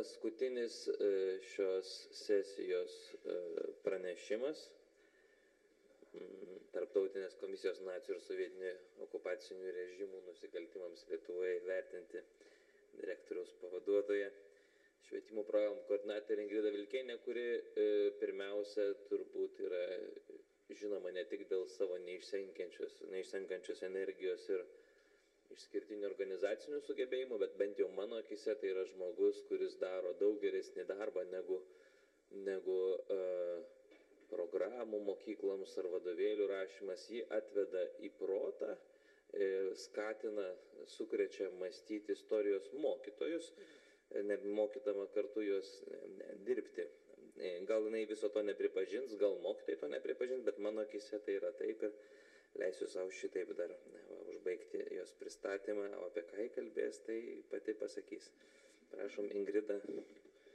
paskutinis e, šios sesijos e, pranešimas. Mm, Tarptautinės komisijos nacijų ir sovietinių okupacinių režimų nusikaltimams Lietuvoje vertinti direktoriaus pavaduotoja. Švietimo programų koordinatorė Ingrida Vilkėnė, kuri e, pirmiausia turbūt yra žinoma ne tik dėl savo neišsenkančios, neišsenkančios energijos ir išskirtinių organizacinių sugebėjimų, bet bent jau mano akise tai yra žmogus, kuris daro daug geresnį darbą negu, negu uh, programų mokykloms ar vadovėlių rašymas. Jį atveda į protą, e, skatina, sukrečia mąstyti istorijos mokytojus, net mokydama kartu juos dirbti. E, gal jinai viso to nepripažins, gal mokytojai to nepripažins, bet mano akise tai yra taip. Ir, leisiu savo šitaip dar va, užbaigti jos pristatymą, o apie ką įkalbės, tai pati pasakys. Prašom, Ingrida.